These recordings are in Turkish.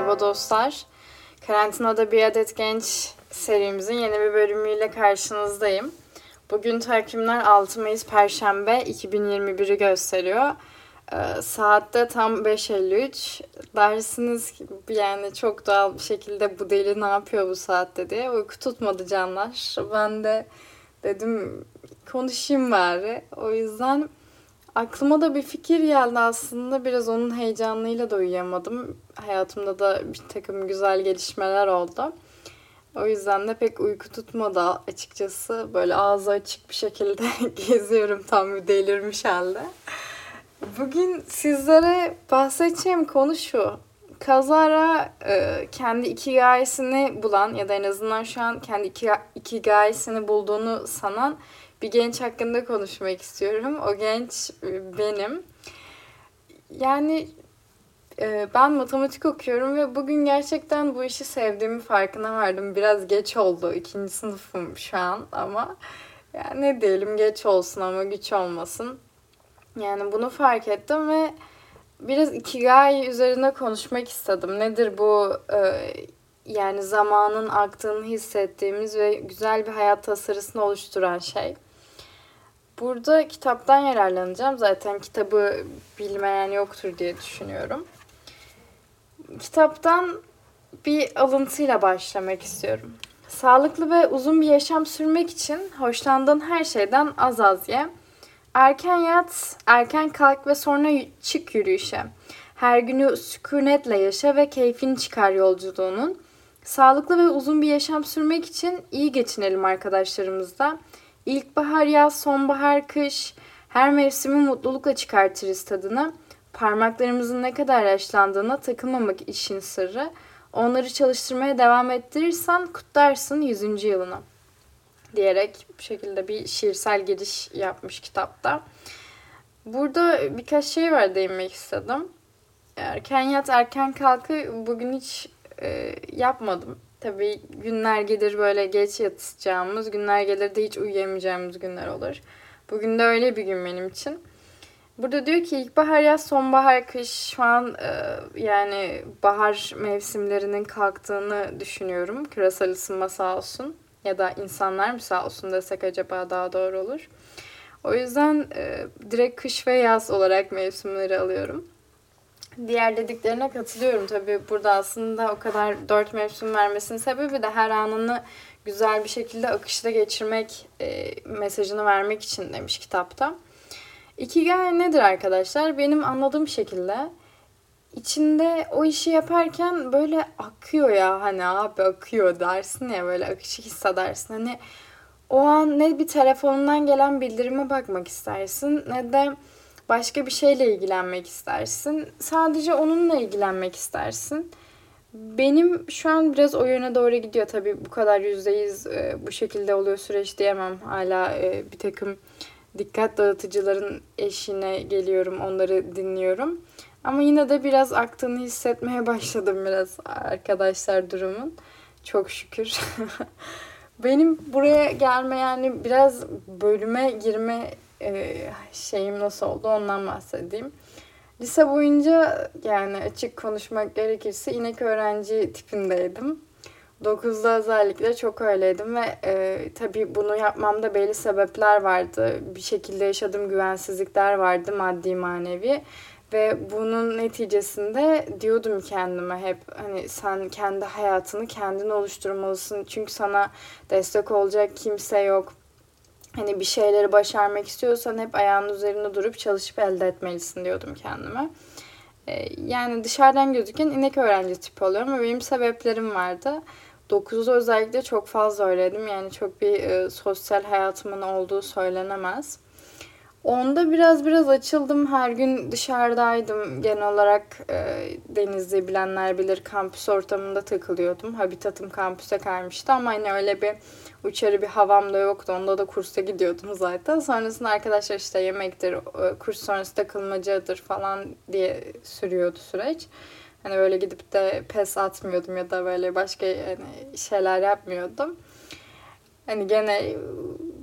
Merhaba dostlar. Karantinada bir adet genç serimizin yeni bir bölümüyle karşınızdayım. Bugün takvimler 6 Mayıs Perşembe 2021'i gösteriyor. Ee, saatte tam 5.53. Dersiniz yani çok doğal bir şekilde bu deli ne yapıyor bu saatte diye. Uyku tutmadı canlar. Ben de dedim konuşayım bari. O yüzden Aklıma da bir fikir geldi aslında. Biraz onun heyecanıyla da uyuyamadım. Hayatımda da bir takım güzel gelişmeler oldu. O yüzden de pek uyku tutmadı açıkçası. Böyle ağzı açık bir şekilde geziyorum tam bir delirmiş halde. Bugün sizlere bahsedeceğim konu şu. Kazara e, kendi iki gayesini bulan ya da en azından şu an kendi iki, iki gayesini bulduğunu sanan bir genç hakkında konuşmak istiyorum. O genç e, benim. Yani e, ben matematik okuyorum ve bugün gerçekten bu işi sevdiğimi farkına vardım. Biraz geç oldu. ikinci sınıfım şu an ama yani ne diyelim geç olsun ama güç olmasın. Yani bunu fark ettim ve biraz ikigai üzerine konuşmak istedim. Nedir bu e, yani zamanın aktığını hissettiğimiz ve güzel bir hayat tasarısını oluşturan şey. Burada kitaptan yararlanacağım. Zaten kitabı bilmeyen yoktur diye düşünüyorum. Kitaptan bir alıntıyla başlamak istiyorum. Sağlıklı ve uzun bir yaşam sürmek için hoşlandığın her şeyden az az ye. Erken yat, erken kalk ve sonra çık yürüyüşe. Her günü sükunetle yaşa ve keyfini çıkar yolculuğunun. Sağlıklı ve uzun bir yaşam sürmek için iyi geçinelim arkadaşlarımızla. İlkbahar, yaz, sonbahar, kış her mevsimi mutlulukla çıkartırız tadını. Parmaklarımızın ne kadar yaşlandığına takılmamak işin sırrı. Onları çalıştırmaya devam ettirirsen kutlarsın 100. yılını. Diyerek bu şekilde bir şiirsel giriş yapmış kitapta. Burada birkaç şey var değinmek istedim. Erken yat erken kalkı bugün hiç e, yapmadım. Tabii günler gelir böyle geç yatacağımız, günler gelir de hiç uyuyamayacağımız günler olur. Bugün de öyle bir gün benim için. Burada diyor ki ilkbahar, yaz, sonbahar, kış şu an e, yani bahar mevsimlerinin kalktığını düşünüyorum. Küresel ısınma sağ olsun ya da insanlar mı sağ olsun desek acaba daha doğru olur. O yüzden e, direkt kış ve yaz olarak mevsimleri alıyorum. Diğer dediklerine katılıyorum tabii. Burada aslında o kadar dört mevsim vermesinin sebebi de her anını güzel bir şekilde akışta geçirmek e, mesajını vermek için demiş kitapta. Ikigai nedir arkadaşlar? Benim anladığım şekilde içinde o işi yaparken böyle akıyor ya hani abi akıyor dersin ya böyle akışı hissedersin. Hani o an ne bir telefonundan gelen bildirime bakmak istersin ne de başka bir şeyle ilgilenmek istersin. Sadece onunla ilgilenmek istersin. Benim şu an biraz o yöne doğru gidiyor. Tabii bu kadar yüzdeyiz e, bu şekilde oluyor süreç diyemem. Hala e, bir takım dikkat dağıtıcıların eşine geliyorum, onları dinliyorum. Ama yine de biraz aktığını hissetmeye başladım biraz arkadaşlar durumun. Çok şükür. Benim buraya gelme yani biraz bölüme girme e, şeyim nasıl oldu ondan bahsedeyim. Lise boyunca yani açık konuşmak gerekirse inek öğrenci tipindeydim. 9'da özellikle çok öyleydim ve e, tabii bunu yapmamda belli sebepler vardı. Bir şekilde yaşadığım güvensizlikler vardı maddi manevi. Ve bunun neticesinde diyordum kendime hep hani sen kendi hayatını kendin oluşturmalısın. Çünkü sana destek olacak kimse yok hani bir şeyleri başarmak istiyorsan hep ayağın üzerinde durup çalışıp elde etmelisin diyordum kendime. Ee, yani dışarıdan gözüken inek öğrenci tipi oluyorum ve benim sebeplerim vardı. 9'da özellikle çok fazla öğrendim. Yani çok bir e, sosyal hayatımın olduğu söylenemez. Onda biraz biraz açıldım. Her gün dışarıdaydım. Genel olarak e, denizde bilenler bilir kampüs ortamında takılıyordum. Habitatım kampüse kaymıştı ama hani öyle bir uçarı bir havam da yoktu. Onda da kursa gidiyordum zaten. Sonrasında arkadaşlar işte yemektir, kurs sonrası takılmacadır falan diye sürüyordu süreç. Hani böyle gidip de pes atmıyordum ya da böyle başka hani şeyler yapmıyordum. Hani gene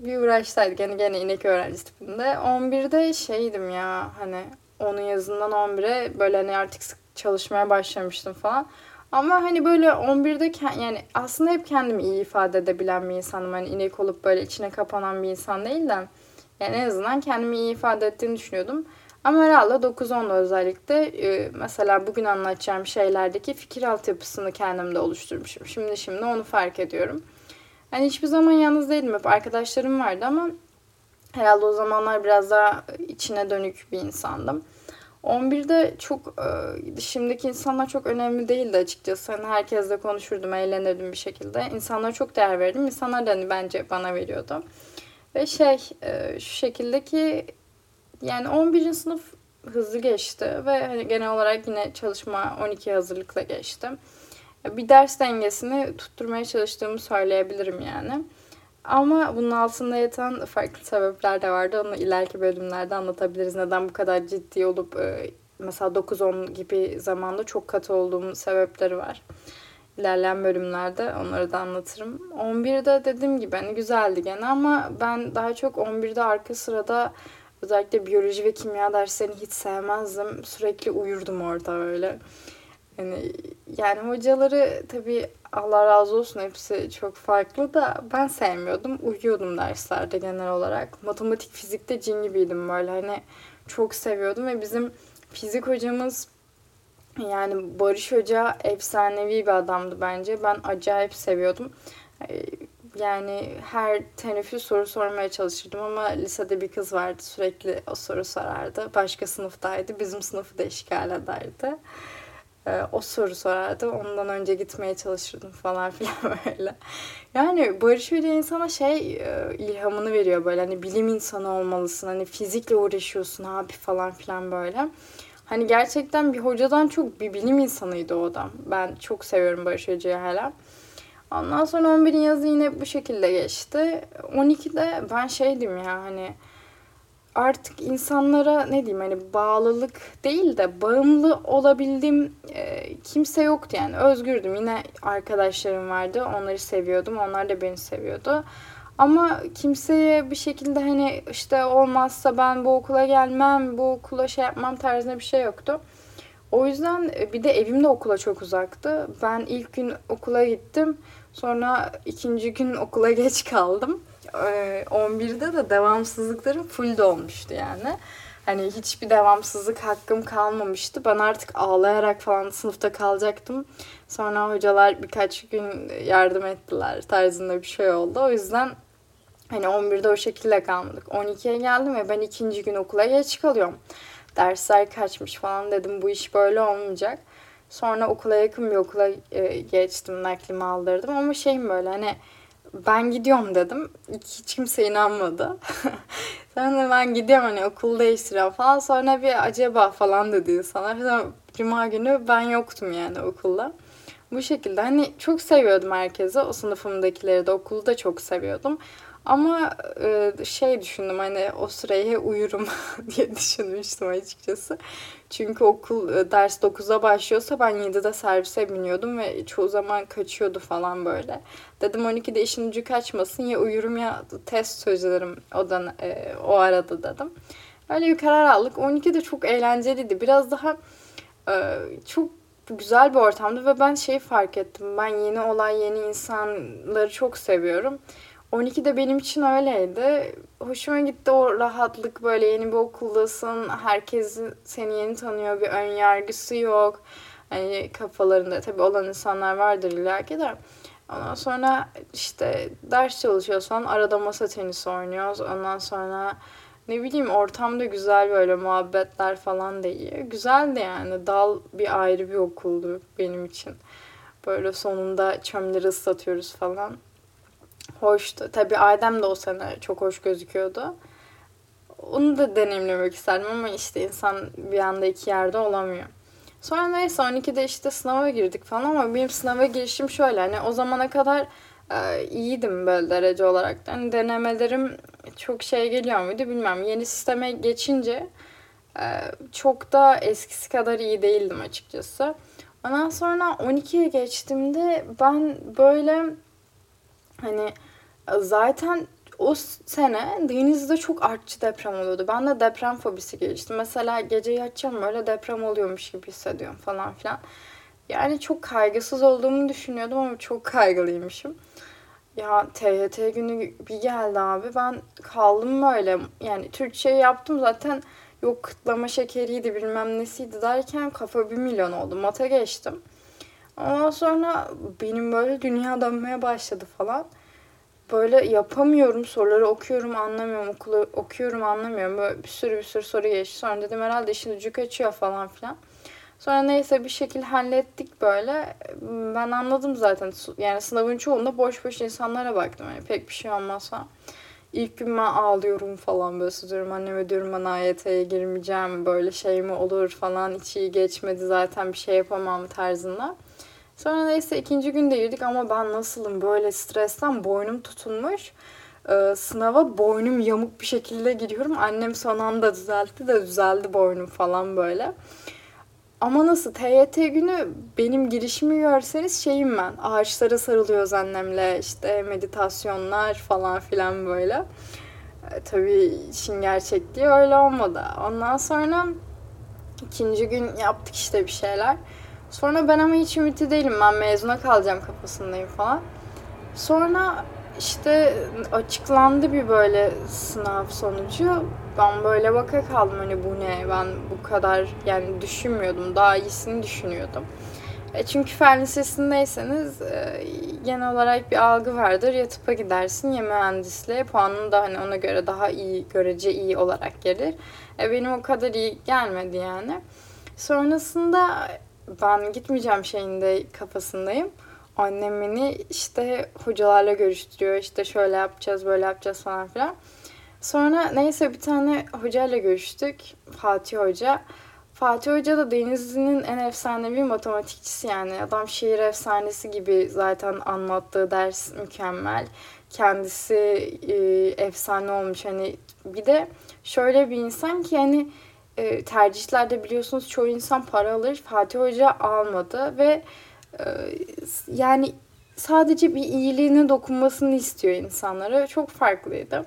bir uğraşsaydık. Yani gene inek öğrencisi tipinde. 11'de şeydim ya hani onun yazından 11'e böyle hani artık sık çalışmaya başlamıştım falan. Ama hani böyle 11'de yani aslında hep kendimi iyi ifade edebilen bir insanım. Hani inek olup böyle içine kapanan bir insan değil de yani en azından kendimi iyi ifade ettiğini düşünüyordum. Ama herhalde 9-10'da özellikle e, mesela bugün anlatacağım şeylerdeki fikir altyapısını kendimde oluşturmuşum. Şimdi şimdi onu fark ediyorum. Hani hiçbir zaman yalnız değilim. Hep arkadaşlarım vardı ama herhalde o zamanlar biraz daha içine dönük bir insandım. 11'de çok e, şimdiki insanlar çok önemli değildi açıkçası. Hani herkesle konuşurdum, eğlenirdim bir şekilde. İnsanlara çok değer verdim. İnsanlar da hani bence bana veriyordu. Ve şey e, şu şekilde ki yani 11. sınıf hızlı geçti ve hani genel olarak yine çalışma 12 hazırlıkla geçtim. Bir ders dengesini tutturmaya çalıştığımı söyleyebilirim yani. Ama bunun altında yatan farklı sebepler de vardı. Onu ileriki bölümlerde anlatabiliriz. Neden bu kadar ciddi olup e, mesela 9-10 gibi zamanda çok katı olduğum sebepleri var. İlerleyen bölümlerde onları da anlatırım. 11'de dediğim gibi hani güzeldi gene ama ben daha çok 11'de arka sırada özellikle biyoloji ve kimya derslerini hiç sevmezdim. Sürekli uyurdum orada öyle. Yani, yani hocaları tabii Allah razı olsun hepsi çok farklı da ben sevmiyordum. Uyuyordum derslerde genel olarak. Matematik, fizikte cin gibiydim böyle hani çok seviyordum ve bizim fizik hocamız yani Barış Hoca efsanevi bir adamdı bence. Ben acayip seviyordum. Yani her teneffüs soru sormaya çalışırdım ama lisede bir kız vardı sürekli o soru sorardı. Başka sınıftaydı. Bizim sınıfı da işgal ederdi. Ee, o soru sorardı. Ondan önce gitmeye çalışırdım falan filan böyle. Yani Barış Hoca insana şey e, ilhamını veriyor böyle hani bilim insanı olmalısın. Hani fizikle uğraşıyorsun abi falan filan böyle. Hani gerçekten bir hocadan çok bir bilim insanıydı o adam. Ben çok seviyorum Barış Hoca'yı hala. Ondan sonra 11'in yazı yine bu şekilde geçti. 12'de ben şeydim ya hani artık insanlara ne diyeyim hani bağlılık değil de bağımlı olabildiğim e, kimse yoktu yani özgürdüm. Yine arkadaşlarım vardı onları seviyordum onlar da beni seviyordu. Ama kimseye bir şekilde hani işte olmazsa ben bu okula gelmem, bu okula şey yapmam tarzında bir şey yoktu. O yüzden e, bir de evim de okula çok uzaktı. Ben ilk gün okula gittim. Sonra ikinci gün okula geç kaldım. 11'de ee, de devamsızlıklarım full dolmuştu yani. Hani hiçbir devamsızlık hakkım kalmamıştı. Ben artık ağlayarak falan sınıfta kalacaktım. Sonra hocalar birkaç gün yardım ettiler tarzında bir şey oldu. O yüzden hani 11'de o şekilde kalmadık. 12'ye geldim ve ben ikinci gün okula geç kalıyorum. Dersler kaçmış falan dedim bu iş böyle olmayacak. Sonra okula yakın bir okula e, geçtim, naklimi aldırdım ama şeyim böyle hani ben gidiyorum dedim. Hiç kimse inanmadı. Sonra ben gidiyorum hani okul değiştiriyorum falan. Sonra bir acaba falan dedi. Sonra Cuma günü ben yoktum yani okulda. Bu şekilde hani çok seviyordum herkesi. O sınıfımdakileri de okulu da çok seviyordum. Ama e, şey düşündüm hani o sıraya uyurum diye düşünmüştüm açıkçası. Çünkü okul e, ders 9'a başlıyorsa ben 7'de servise biniyordum ve çoğu zaman kaçıyordu falan böyle. Dedim 12'de işin ucu kaçmasın ya uyurum ya test çözerim odan, e, o arada dedim. Öyle bir karar aldık. 12'de çok eğlenceliydi. Biraz daha çok güzel bir ortamdı ve ben şeyi fark ettim. Ben yeni olay, yeni insanları çok seviyorum. 12 de benim için öyleydi. Hoşuma gitti o rahatlık böyle yeni bir okuldasın. Herkes seni yeni tanıyor. Bir ön yargısı yok. Hani kafalarında tabii olan insanlar vardır illaki de. Ondan sonra işte ders çalışıyorsan arada masa tenisi oynuyoruz. Ondan sonra ne bileyim ortamda güzel böyle muhabbetler falan da iyi. Güzeldi yani. Dal bir ayrı bir okuldu benim için. Böyle sonunda çömleri ıslatıyoruz falan hoştu. Tabii Adem de o sene çok hoş gözüküyordu. Onu da deneyimlemek isterdim ama işte insan bir anda iki yerde olamıyor. Sonra neyse 12'de işte sınava girdik falan ama benim sınava girişim şöyle hani o zamana kadar e, iyiydim böyle derece olarak. Hani denemelerim çok şey geliyor muydu bilmem. Yeni sisteme geçince e, çok da eskisi kadar iyi değildim açıkçası. Ondan sonra 12'ye geçtiğimde ben böyle hani Zaten o sene denizde çok artçı deprem oluyordu. Ben de deprem fobisi gelişti. Mesela gece yatacağım böyle deprem oluyormuş gibi hissediyorum falan filan. Yani çok kaygısız olduğumu düşünüyordum ama çok kaygılıymışım. Ya TYT günü bir geldi abi. Ben kaldım böyle. Yani Türkçe yaptım zaten. Yok kıtlama şekeriydi bilmem nesiydi derken kafa bir milyon oldu. Mata geçtim. Ondan sonra benim böyle dünya dönmeye başladı falan. Böyle yapamıyorum soruları okuyorum anlamıyorum okulu okuyorum anlamıyorum. Böyle bir sürü bir sürü soru geçti. Sonra dedim herhalde işin ucu kaçıyor falan filan. Sonra neyse bir şekilde hallettik böyle. Ben anladım zaten. Yani sınavın çoğunda boş boş insanlara baktım. Yani pek bir şey olmazsa. İlk gün ben ağlıyorum falan böyle sızıyorum. Anneme diyorum ben AYT'ye girmeyeceğim. Böyle şey mi olur falan. Hiç iyi geçmedi zaten bir şey yapamam tarzında. Sonra neyse ikinci günde girdik ama ben nasılım böyle stresten boynum tutulmuş. Ee, sınava boynum yamuk bir şekilde giriyorum. Annem son anda düzeltti de düzeldi boynum falan böyle. Ama nasıl TYT günü benim girişimi görseniz şeyim ben. Ağaçlara sarılıyoruz annemle işte meditasyonlar falan filan böyle. E, tabii işin gerçekliği öyle olmadı. Ondan sonra ikinci gün yaptık işte bir şeyler. Sonra ben ama hiç ümitli değilim. Ben mezuna kalacağım kafasındayım falan. Sonra işte açıklandı bir böyle sınav sonucu. Ben böyle baka kaldım hani bu ne ben bu kadar yani düşünmüyordum daha iyisini düşünüyordum. E çünkü fen lisesindeyseniz e, genel olarak bir algı vardır. Ya tıpa gidersin ya mühendisliğe. Puanın da hani ona göre daha iyi, görece iyi olarak gelir. E benim o kadar iyi gelmedi yani. Sonrasında ben gitmeyeceğim şeyinde kafasındayım. Annem beni işte hocalarla görüştürüyor. İşte şöyle yapacağız, böyle yapacağız falan filan. Sonra neyse bir tane hocayla görüştük. Fatih Hoca. Fatih Hoca da Denizli'nin en efsanevi matematikçisi yani. Adam şehir efsanesi gibi zaten anlattığı ders mükemmel. Kendisi e, efsane olmuş. Hani bir de şöyle bir insan ki hani e, tercihlerde biliyorsunuz çoğu insan para alır. Fatih Hoca almadı ve yani sadece bir iyiliğine dokunmasını istiyor insanlara. Çok farklıydı.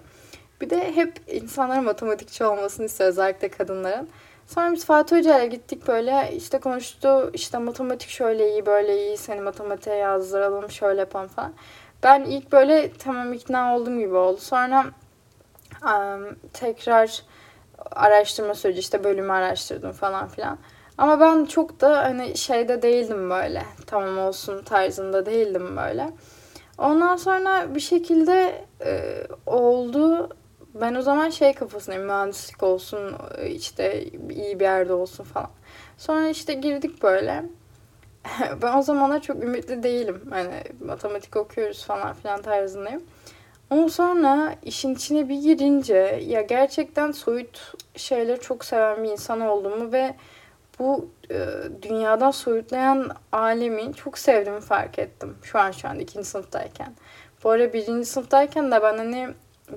Bir de hep insanların matematikçi olmasını istiyor özellikle kadınların. Sonra biz Fatih Hoca ile gittik böyle işte konuştu işte matematik şöyle iyi böyle iyi seni matematiğe yazdıralım şöyle yapalım falan. Ben ilk böyle tamam ikna oldum gibi oldu. Sonra tekrar araştırma süreci işte bölümü araştırdım falan filan. Ama ben çok da hani şeyde değildim böyle. Tamam olsun tarzında değildim böyle. Ondan sonra bir şekilde e, oldu. Ben o zaman şey kafasındayım. Mühendislik olsun, işte iyi bir yerde olsun falan. Sonra işte girdik böyle. ben o zamanlar çok ümitli değilim. Hani matematik okuyoruz falan filan tarzındayım. Ondan sonra işin içine bir girince ya gerçekten soyut şeyleri çok seven bir insan olduğumu ve bu e, dünyadan soyutlayan alemi çok sevdiğimi fark ettim. Şu an şu an ikinci sınıftayken. Bu ara birinci sınıftayken de ben hani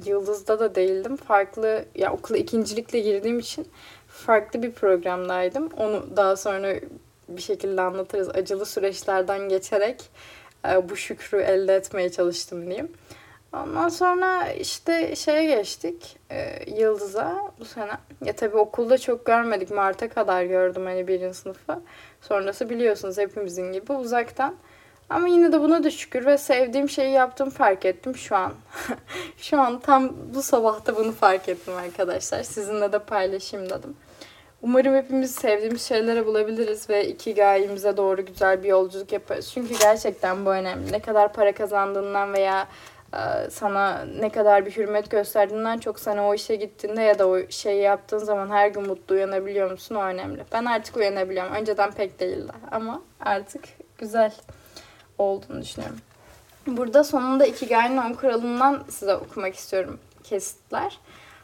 Yıldız'da da değildim. Farklı ya okula ikincilikle girdiğim için farklı bir programdaydım. Onu daha sonra bir şekilde anlatırız. Acılı süreçlerden geçerek e, bu şükrü elde etmeye çalıştım diyeyim. Ondan sonra işte şeye geçtik. E, Yıldız'a bu sene. Ya tabii okulda çok görmedik. Mart'a kadar gördüm hani birinci sınıfı. Sonrası biliyorsunuz hepimizin gibi uzaktan. Ama yine de buna da şükür ve sevdiğim şeyi yaptım fark ettim şu an. şu an tam bu sabahta bunu fark ettim arkadaşlar. Sizinle de paylaşayım dedim. Umarım hepimiz sevdiğimiz şeylere bulabiliriz ve iki gayemize doğru güzel bir yolculuk yaparız. Çünkü gerçekten bu önemli. Ne kadar para kazandığından veya sana ne kadar bir hürmet gösterdiğinden çok sana o işe gittiğinde ya da o şeyi yaptığın zaman her gün mutlu uyanabiliyor musun o önemli. Ben artık uyanabiliyorum. Önceden pek değildi ama artık güzel olduğunu düşünüyorum. Burada sonunda Ikigai'nin 10 kuralından size okumak istiyorum kesitler.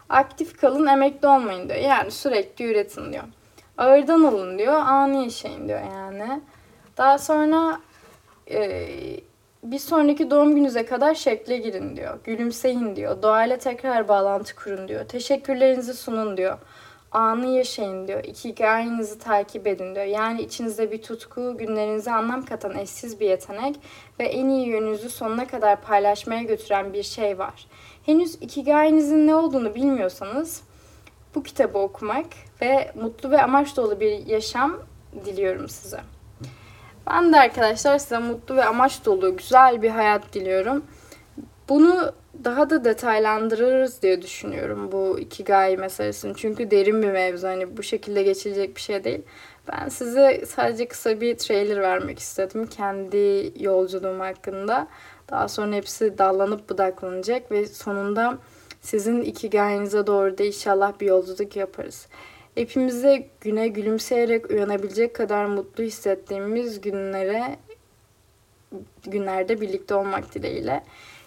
Aktif kalın, emekli olmayın diyor. Yani sürekli üretin diyor. Ağırdan alın diyor, ani yaşayın diyor yani. Daha sonra e, bir sonraki doğum gününüze kadar şekle girin diyor. Gülümseyin diyor. Doğayla tekrar bağlantı kurun diyor. Teşekkürlerinizi sunun diyor anı yaşayın diyor. Ikigai'nizi takip edin diyor. Yani içinizde bir tutku, günlerinize anlam katan eşsiz bir yetenek ve en iyi yönünüzü sonuna kadar paylaşmaya götüren bir şey var. Henüz Ikigai'nizin ne olduğunu bilmiyorsanız bu kitabı okumak ve mutlu ve amaç dolu bir yaşam diliyorum size. Ben de arkadaşlar size mutlu ve amaç dolu güzel bir hayat diliyorum. Bunu daha da detaylandırırız diye düşünüyorum bu ikigai meselesini. Çünkü derin bir mevzu. Hani bu şekilde geçilecek bir şey değil. Ben size sadece kısa bir trailer vermek istedim kendi yolculuğum hakkında. Daha sonra hepsi dallanıp budaklanacak ve sonunda sizin ikigai'nize doğru da inşallah bir yolculuk yaparız. Hepimize güne gülümseyerek uyanabilecek kadar mutlu hissettiğimiz günlere günlerde birlikte olmak dileğiyle.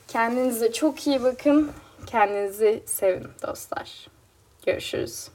Kendinize çok iyi bakın. Kendinizi sevin dostlar. Görüşürüz.